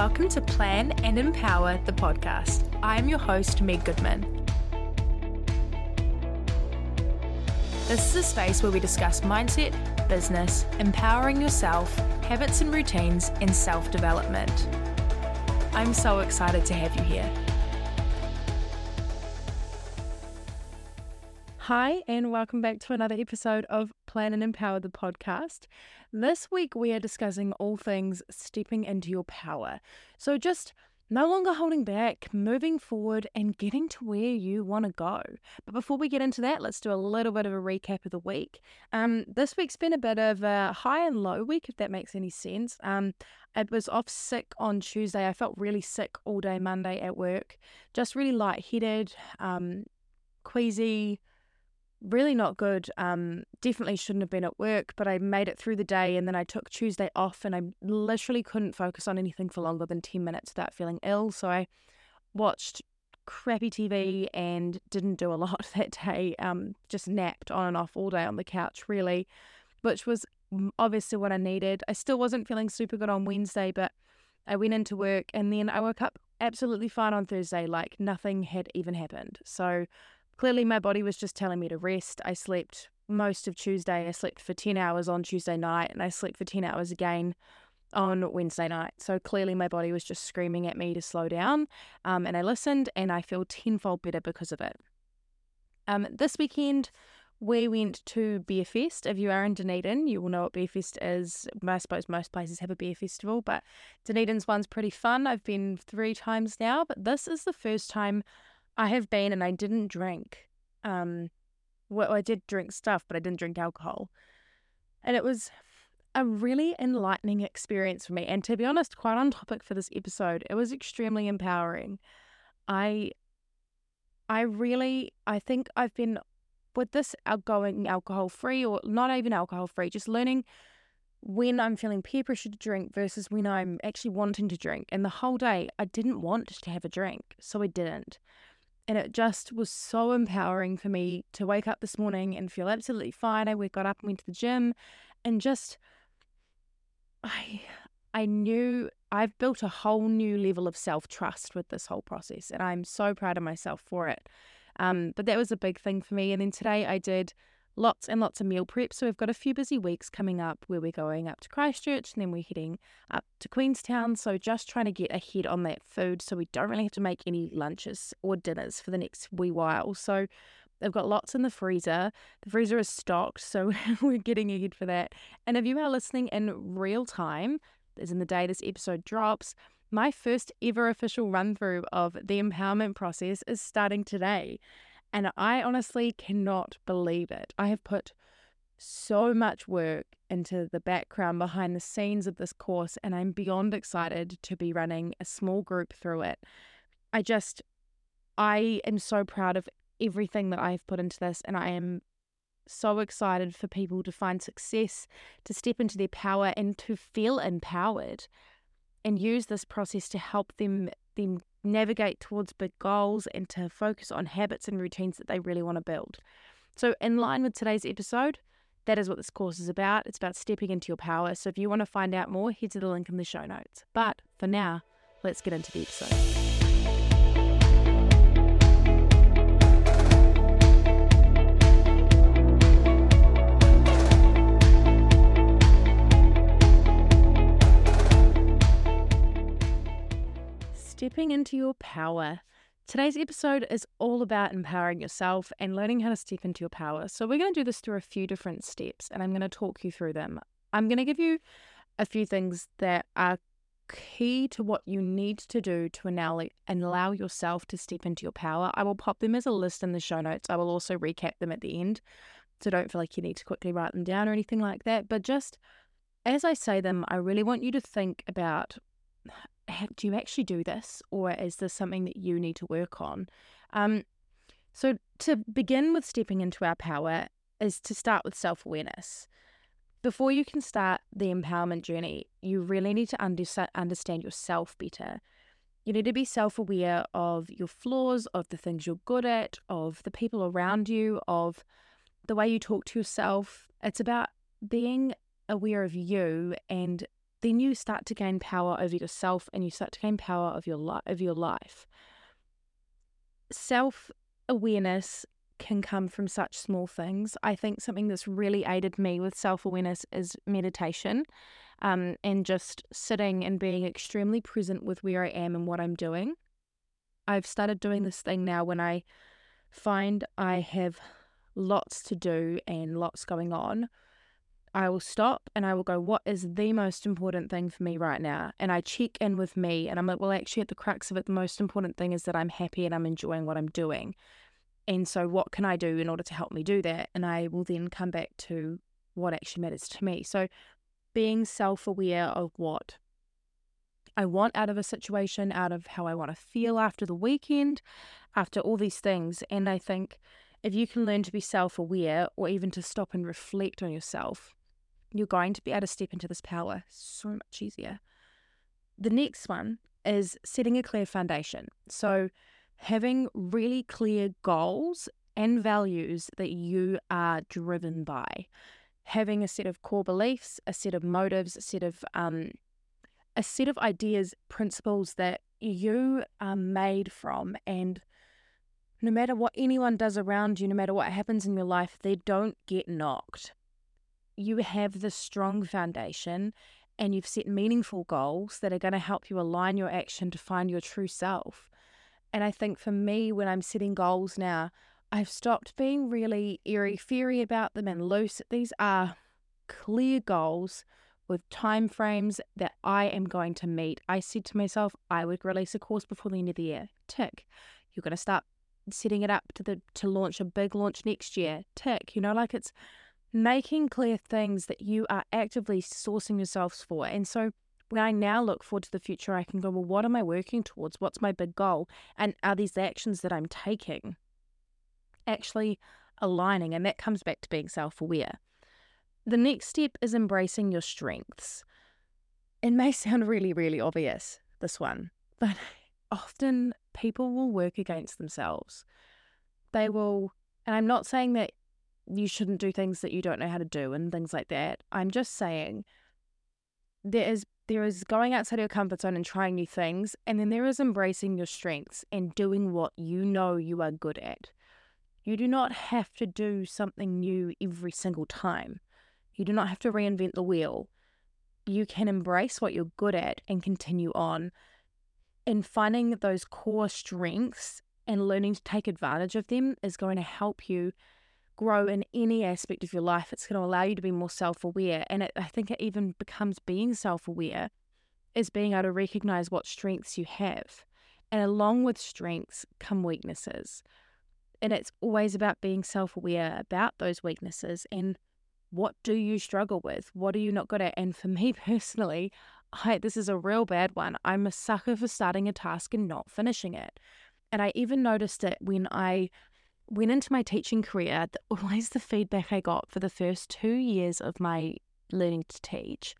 welcome to Plan and Empower the podcast. I'm your host, Meg Goodman. This is a space where we discuss mindset, business, empowering yourself, habits and routines, and self development. I'm so excited to have you here. Hi, and welcome back to another episode of Plan and Empower the podcast. This week, we are discussing all things stepping into your power. So, just no longer holding back, moving forward, and getting to where you want to go. But before we get into that, let's do a little bit of a recap of the week. Um, this week's been a bit of a high and low week, if that makes any sense. Um, I was off sick on Tuesday. I felt really sick all day Monday at work, just really lightheaded, um, queasy really not good. Um, definitely shouldn't have been at work, but I made it through the day and then I took Tuesday off and I literally couldn't focus on anything for longer than 10 minutes without feeling ill. So I watched crappy TV and didn't do a lot that day. Um, just napped on and off all day on the couch, really, which was obviously what I needed. I still wasn't feeling super good on Wednesday, but I went into work and then I woke up absolutely fine on Thursday, like nothing had even happened. So Clearly, my body was just telling me to rest. I slept most of Tuesday. I slept for 10 hours on Tuesday night and I slept for 10 hours again on Wednesday night. So clearly, my body was just screaming at me to slow down. Um, and I listened and I feel tenfold better because of it. Um, this weekend, we went to Beerfest. If you are in Dunedin, you will know what Beerfest is. I suppose most places have a beer festival, but Dunedin's one's pretty fun. I've been three times now, but this is the first time I have been and I didn't drink. Um, well, I did drink stuff, but I didn't drink alcohol. And it was a really enlightening experience for me. And to be honest, quite on topic for this episode, it was extremely empowering. I I really I think I've been with this outgoing alcohol free or not even alcohol free, just learning when I'm feeling peer pressure to drink versus when I'm actually wanting to drink. And the whole day I didn't want to have a drink, so I didn't. And it just was so empowering for me to wake up this morning and feel absolutely fine. I got up and went to the gym and just I I knew I've built a whole new level of self trust with this whole process, and I'm so proud of myself for it. Um, but that was a big thing for me. And then today I did lots and lots of meal prep. So we've got a few busy weeks coming up where we're going up to Christchurch and then we're heading up to Queenstown. So just trying to get ahead on that food so we don't really have to make any lunches or dinners for the next wee while. So They've got lots in the freezer. The freezer is stocked, so we're getting ahead for that. And if you are listening in real time, as in the day this episode drops, my first ever official run through of the empowerment process is starting today. And I honestly cannot believe it. I have put so much work into the background behind the scenes of this course, and I'm beyond excited to be running a small group through it. I just, I am so proud of everything that I've put into this, and I am so excited for people to find success, to step into their power, and to feel empowered and use this process to help them them navigate towards big goals and to focus on habits and routines that they really want to build. So, in line with today's episode, that is what this course is about. It's about stepping into your power. So, if you want to find out more, head to the link in the show notes. But for now, let's get into the episode. Stepping into your power. Today's episode is all about empowering yourself and learning how to step into your power. So, we're going to do this through a few different steps, and I'm going to talk you through them. I'm going to give you a few things that are key to what you need to do to allow, allow yourself to step into your power. I will pop them as a list in the show notes. I will also recap them at the end. So, don't feel like you need to quickly write them down or anything like that. But just as I say them, I really want you to think about do you actually do this or is this something that you need to work on? Um, so, to begin with stepping into our power is to start with self awareness. Before you can start the empowerment journey, you really need to under- understand yourself better. You need to be self aware of your flaws, of the things you're good at, of the people around you, of the way you talk to yourself. It's about being aware of you and then you start to gain power over yourself and you start to gain power of your life of your life. Self awareness can come from such small things. I think something that's really aided me with self awareness is meditation um, and just sitting and being extremely present with where I am and what I'm doing. I've started doing this thing now when I find I have lots to do and lots going on. I will stop and I will go, What is the most important thing for me right now? And I check in with me and I'm like, Well, actually, at the crux of it, the most important thing is that I'm happy and I'm enjoying what I'm doing. And so, what can I do in order to help me do that? And I will then come back to what actually matters to me. So, being self aware of what I want out of a situation, out of how I want to feel after the weekend, after all these things. And I think if you can learn to be self aware or even to stop and reflect on yourself, you're going to be able to step into this power so much easier. The next one is setting a clear foundation. So, having really clear goals and values that you are driven by, having a set of core beliefs, a set of motives, a set of um, a set of ideas, principles that you are made from, and no matter what anyone does around you, no matter what happens in your life, they don't get knocked you have the strong foundation and you've set meaningful goals that are going to help you align your action to find your true self. And I think for me, when I'm setting goals now, I've stopped being really airy fairy about them and loose. These are clear goals with time frames that I am going to meet. I said to myself, I would release a course before the end of the year. Tick. You're going to start setting it up to the to launch a big launch next year. Tick. You know, like it's making clear things that you are actively sourcing yourselves for. And so when I now look forward to the future, I can go, well, what am I working towards? What's my big goal? And are these actions that I'm taking actually aligning? And that comes back to being self aware. The next step is embracing your strengths. It may sound really, really obvious, this one, but often people will work against themselves. They will, and I'm not saying that you shouldn't do things that you don't know how to do and things like that. I'm just saying there is there is going outside of your comfort zone and trying new things, and then there is embracing your strengths and doing what you know you are good at. You do not have to do something new every single time. You do not have to reinvent the wheel. You can embrace what you're good at and continue on. And finding those core strengths and learning to take advantage of them is going to help you grow in any aspect of your life. It's going to allow you to be more self aware. And it, I think it even becomes being self aware is being able to recognize what strengths you have. And along with strengths come weaknesses. And it's always about being self aware about those weaknesses and what do you struggle with? What are you not good at? And for me personally, I, this is a real bad one. I'm a sucker for starting a task and not finishing it. And I even noticed it when I went into my teaching career, always the feedback I got for the first two years of my learning to teach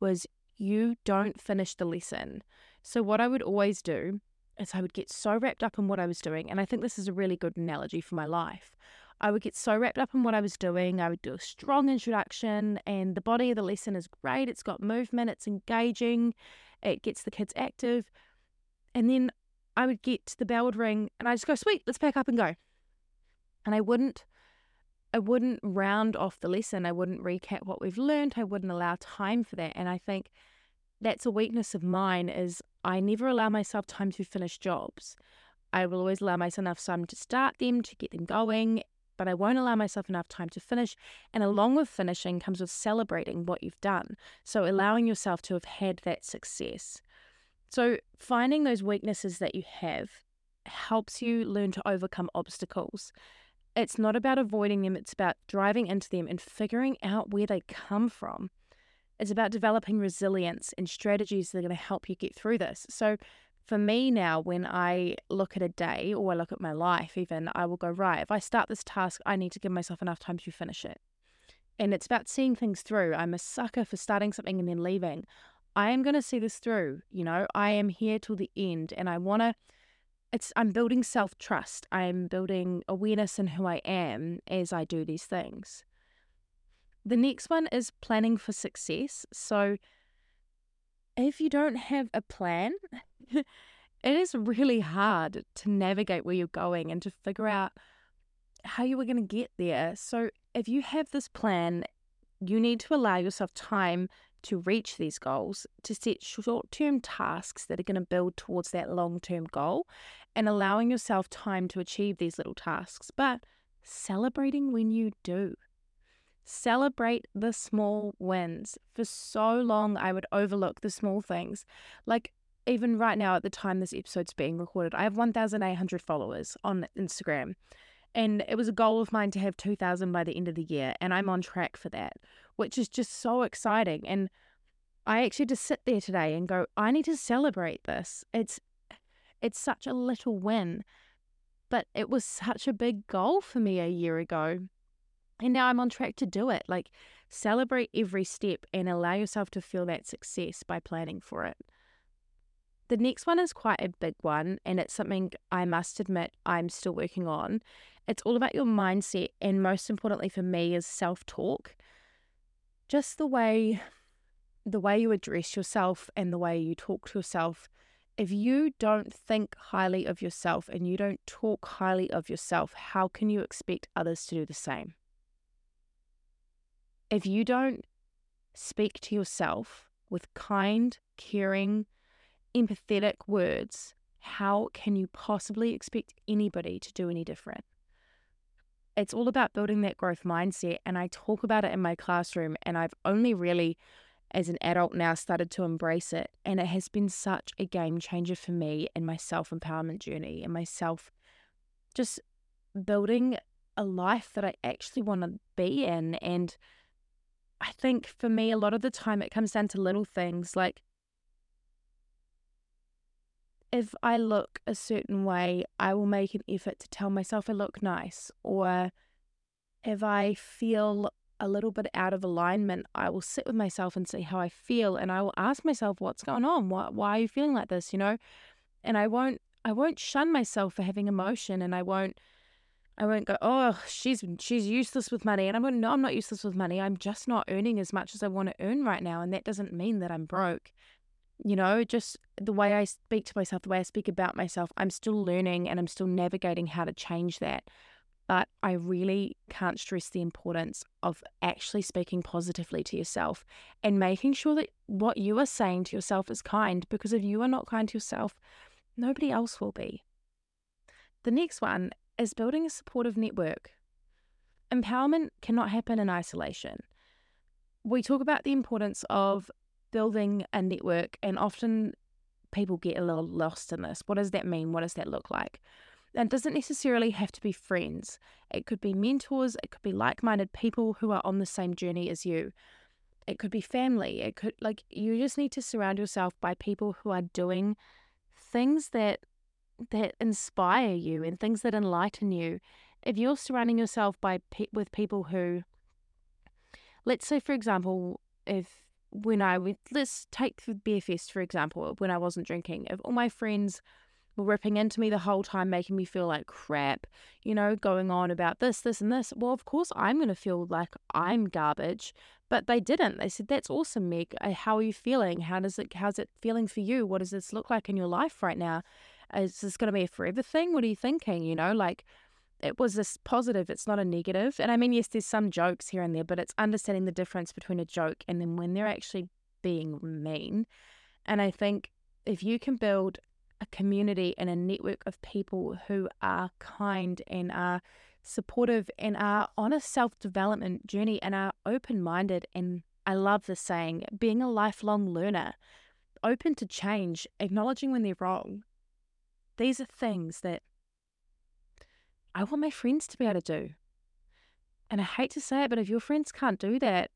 was you don't finish the lesson. So, what I would always do is I would get so wrapped up in what I was doing, and I think this is a really good analogy for my life. I would get so wrapped up in what I was doing. I would do a strong introduction, and the body of the lesson is great. It's got movement, it's engaging, it gets the kids active. And then I would get the bell would ring, and I just go, Sweet, let's pack up and go and I wouldn't I wouldn't round off the lesson. I wouldn't recap what we've learned. I wouldn't allow time for that. And I think that's a weakness of mine is I never allow myself time to finish jobs. I will always allow myself enough time to start them, to get them going, but I won't allow myself enough time to finish. And along with finishing comes with celebrating what you've done. So allowing yourself to have had that success. So finding those weaknesses that you have helps you learn to overcome obstacles. It's not about avoiding them, it's about driving into them and figuring out where they come from. It's about developing resilience and strategies that are going to help you get through this. So, for me now, when I look at a day or I look at my life, even, I will go, right, if I start this task, I need to give myself enough time to finish it. And it's about seeing things through. I'm a sucker for starting something and then leaving. I am going to see this through. You know, I am here till the end and I want to it's I'm building self trust. I'm building awareness in who I am as I do these things. The next one is planning for success. So if you don't have a plan, it is really hard to navigate where you're going and to figure out how you were going to get there. So, if you have this plan, you need to allow yourself time to reach these goals, to set short term tasks that are going to build towards that long term goal, and allowing yourself time to achieve these little tasks, but celebrating when you do. Celebrate the small wins. For so long, I would overlook the small things. Like, even right now, at the time this episode's being recorded, I have 1,800 followers on Instagram. And it was a goal of mine to have 2,000 by the end of the year. And I'm on track for that, which is just so exciting. And I actually just sit there today and go, I need to celebrate this. It's it's such a little win, but it was such a big goal for me a year ago. And now I'm on track to do it. Like, celebrate every step and allow yourself to feel that success by planning for it. The next one is quite a big one, and it's something I must admit I'm still working on. It's all about your mindset, and most importantly for me, is self talk. Just the way the way you address yourself and the way you talk to yourself if you don't think highly of yourself and you don't talk highly of yourself, how can you expect others to do the same? If you don't speak to yourself with kind, caring, empathetic words, how can you possibly expect anybody to do any different? It's all about building that growth mindset. And I talk about it in my classroom, and I've only really as an adult now started to embrace it. And it has been such a game changer for me in my self empowerment journey and myself just building a life that I actually want to be in. And I think for me, a lot of the time it comes down to little things like if I look a certain way, I will make an effort to tell myself I look nice. Or if I feel a little bit out of alignment, I will sit with myself and see how I feel, and I will ask myself, "What's going on? Why, why are you feeling like this?" You know, and I won't, I won't shun myself for having emotion, and I won't, I won't go, "Oh, she's she's useless with money," and I'm going, "No, I'm not useless with money. I'm just not earning as much as I want to earn right now, and that doesn't mean that I'm broke." You know, just the way I speak to myself, the way I speak about myself, I'm still learning and I'm still navigating how to change that. But I really can't stress the importance of actually speaking positively to yourself and making sure that what you are saying to yourself is kind, because if you are not kind to yourself, nobody else will be. The next one is building a supportive network. Empowerment cannot happen in isolation. We talk about the importance of building a network, and often people get a little lost in this. What does that mean? What does that look like? And it doesn't necessarily have to be friends. It could be mentors, it could be like minded people who are on the same journey as you. It could be family. It could, like, you just need to surround yourself by people who are doing things that that inspire you and things that enlighten you. If you're surrounding yourself by pe- with people who, let's say, for example, if when I went, let's take the beer fest for example, when I wasn't drinking, if all my friends were ripping into me the whole time, making me feel like crap, you know, going on about this, this, and this. Well, of course, I'm going to feel like I'm garbage, but they didn't. They said, That's awesome, Meg. Uh, how are you feeling? How does it, how's it feeling for you? What does this look like in your life right now? Is this going to be a forever thing? What are you thinking? You know, like, it was this positive, it's not a negative. And I mean, yes, there's some jokes here and there, but it's understanding the difference between a joke and then when they're actually being mean. And I think if you can build a community and a network of people who are kind and are supportive and are on a self development journey and are open minded. And I love the saying being a lifelong learner, open to change, acknowledging when they're wrong. These are things that I want my friends to be able to do. And I hate to say it, but if your friends can't do that,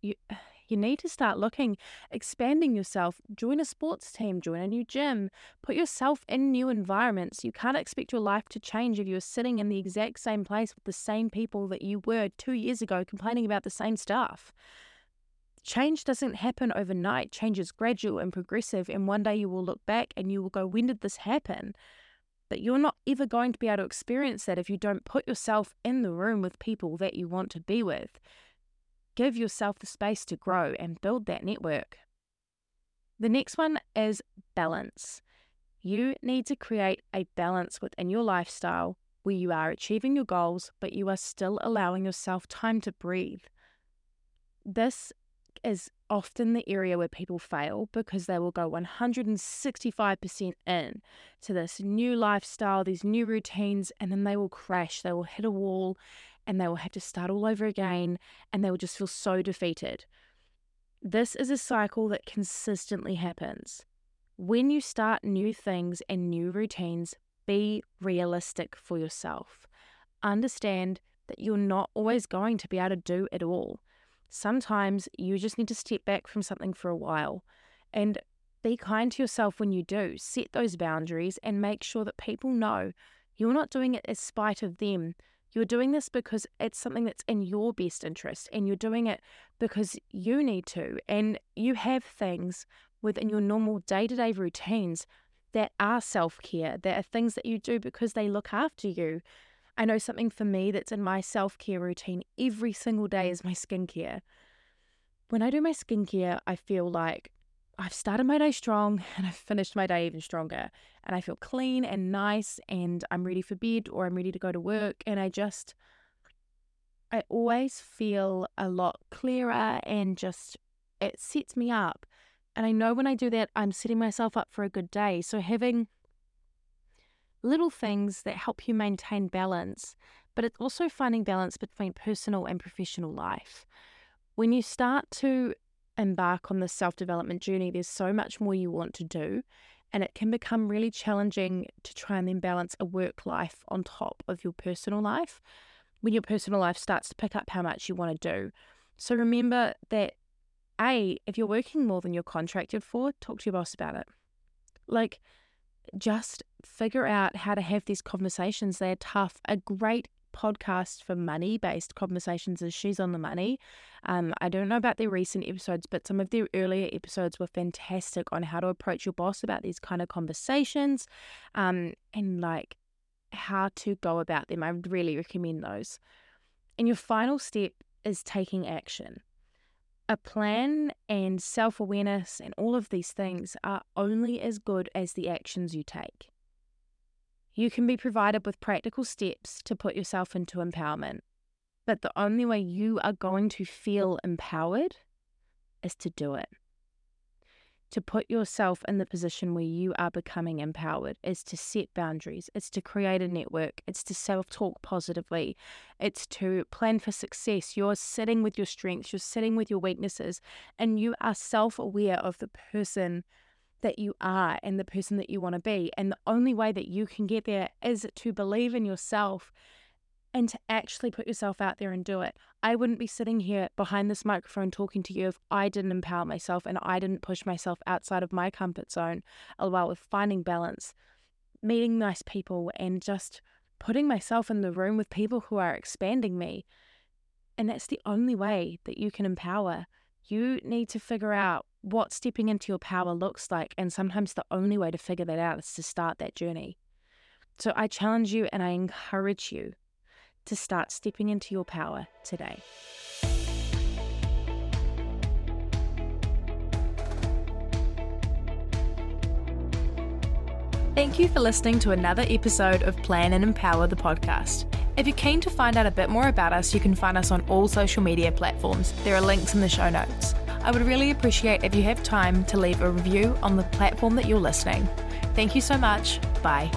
you you need to start looking, expanding yourself, join a sports team, join a new gym, put yourself in new environments. You can't expect your life to change if you're sitting in the exact same place with the same people that you were two years ago complaining about the same stuff. Change doesn't happen overnight. Change is gradual and progressive, and one day you will look back and you will go, When did this happen? But you're not ever going to be able to experience that if you don't put yourself in the room with people that you want to be with. Give yourself the space to grow and build that network. The next one is balance. You need to create a balance within your lifestyle where you are achieving your goals, but you are still allowing yourself time to breathe. This is often the area where people fail because they will go 165% in to this new lifestyle, these new routines, and then they will crash. They will hit a wall and they will have to start all over again and they will just feel so defeated. This is a cycle that consistently happens. When you start new things and new routines, be realistic for yourself. Understand that you're not always going to be able to do it all. Sometimes you just need to step back from something for a while and be kind to yourself when you do. Set those boundaries and make sure that people know you're not doing it as spite of them. You're doing this because it's something that's in your best interest and you're doing it because you need to. And you have things within your normal day to day routines that are self care, that are things that you do because they look after you. I know something for me that's in my self care routine every single day mm. is my skincare. When I do my skincare, I feel like I've started my day strong and I've finished my day even stronger. And I feel clean and nice and I'm ready for bed or I'm ready to go to work. And I just, I always feel a lot clearer and just, it sets me up. And I know when I do that, I'm setting myself up for a good day. So having little things that help you maintain balance, but it's also finding balance between personal and professional life. When you start to embark on this self development journey, there's so much more you want to do, and it can become really challenging to try and then balance a work life on top of your personal life when your personal life starts to pick up how much you want to do. So remember that A, if you're working more than you're contracted for, talk to your boss about it. Like, just figure out how to have these conversations. They're tough. A great podcast for money based conversations is She's on the Money. Um, I don't know about their recent episodes, but some of their earlier episodes were fantastic on how to approach your boss about these kind of conversations um, and like how to go about them. I really recommend those. And your final step is taking action a plan and self awareness and all of these things are only as good as the actions you take. You can be provided with practical steps to put yourself into empowerment, but the only way you are going to feel empowered is to do it to put yourself in the position where you are becoming empowered is to set boundaries, it's to create a network, it's to self talk positively, it's to plan for success. You're sitting with your strengths, you're sitting with your weaknesses, and you are self aware of the person that you are and the person that you want to be. And the only way that you can get there is to believe in yourself and to actually put yourself out there and do it. I wouldn't be sitting here behind this microphone talking to you if I didn't empower myself and I didn't push myself outside of my comfort zone, uh, along with finding balance, meeting nice people, and just putting myself in the room with people who are expanding me. And that's the only way that you can empower. You need to figure out what stepping into your power looks like. And sometimes the only way to figure that out is to start that journey. So I challenge you and I encourage you to start stepping into your power today. Thank you for listening to another episode of Plan and Empower the podcast. If you're keen to find out a bit more about us, you can find us on all social media platforms. There are links in the show notes. I would really appreciate if you have time to leave a review on the platform that you're listening. Thank you so much. Bye.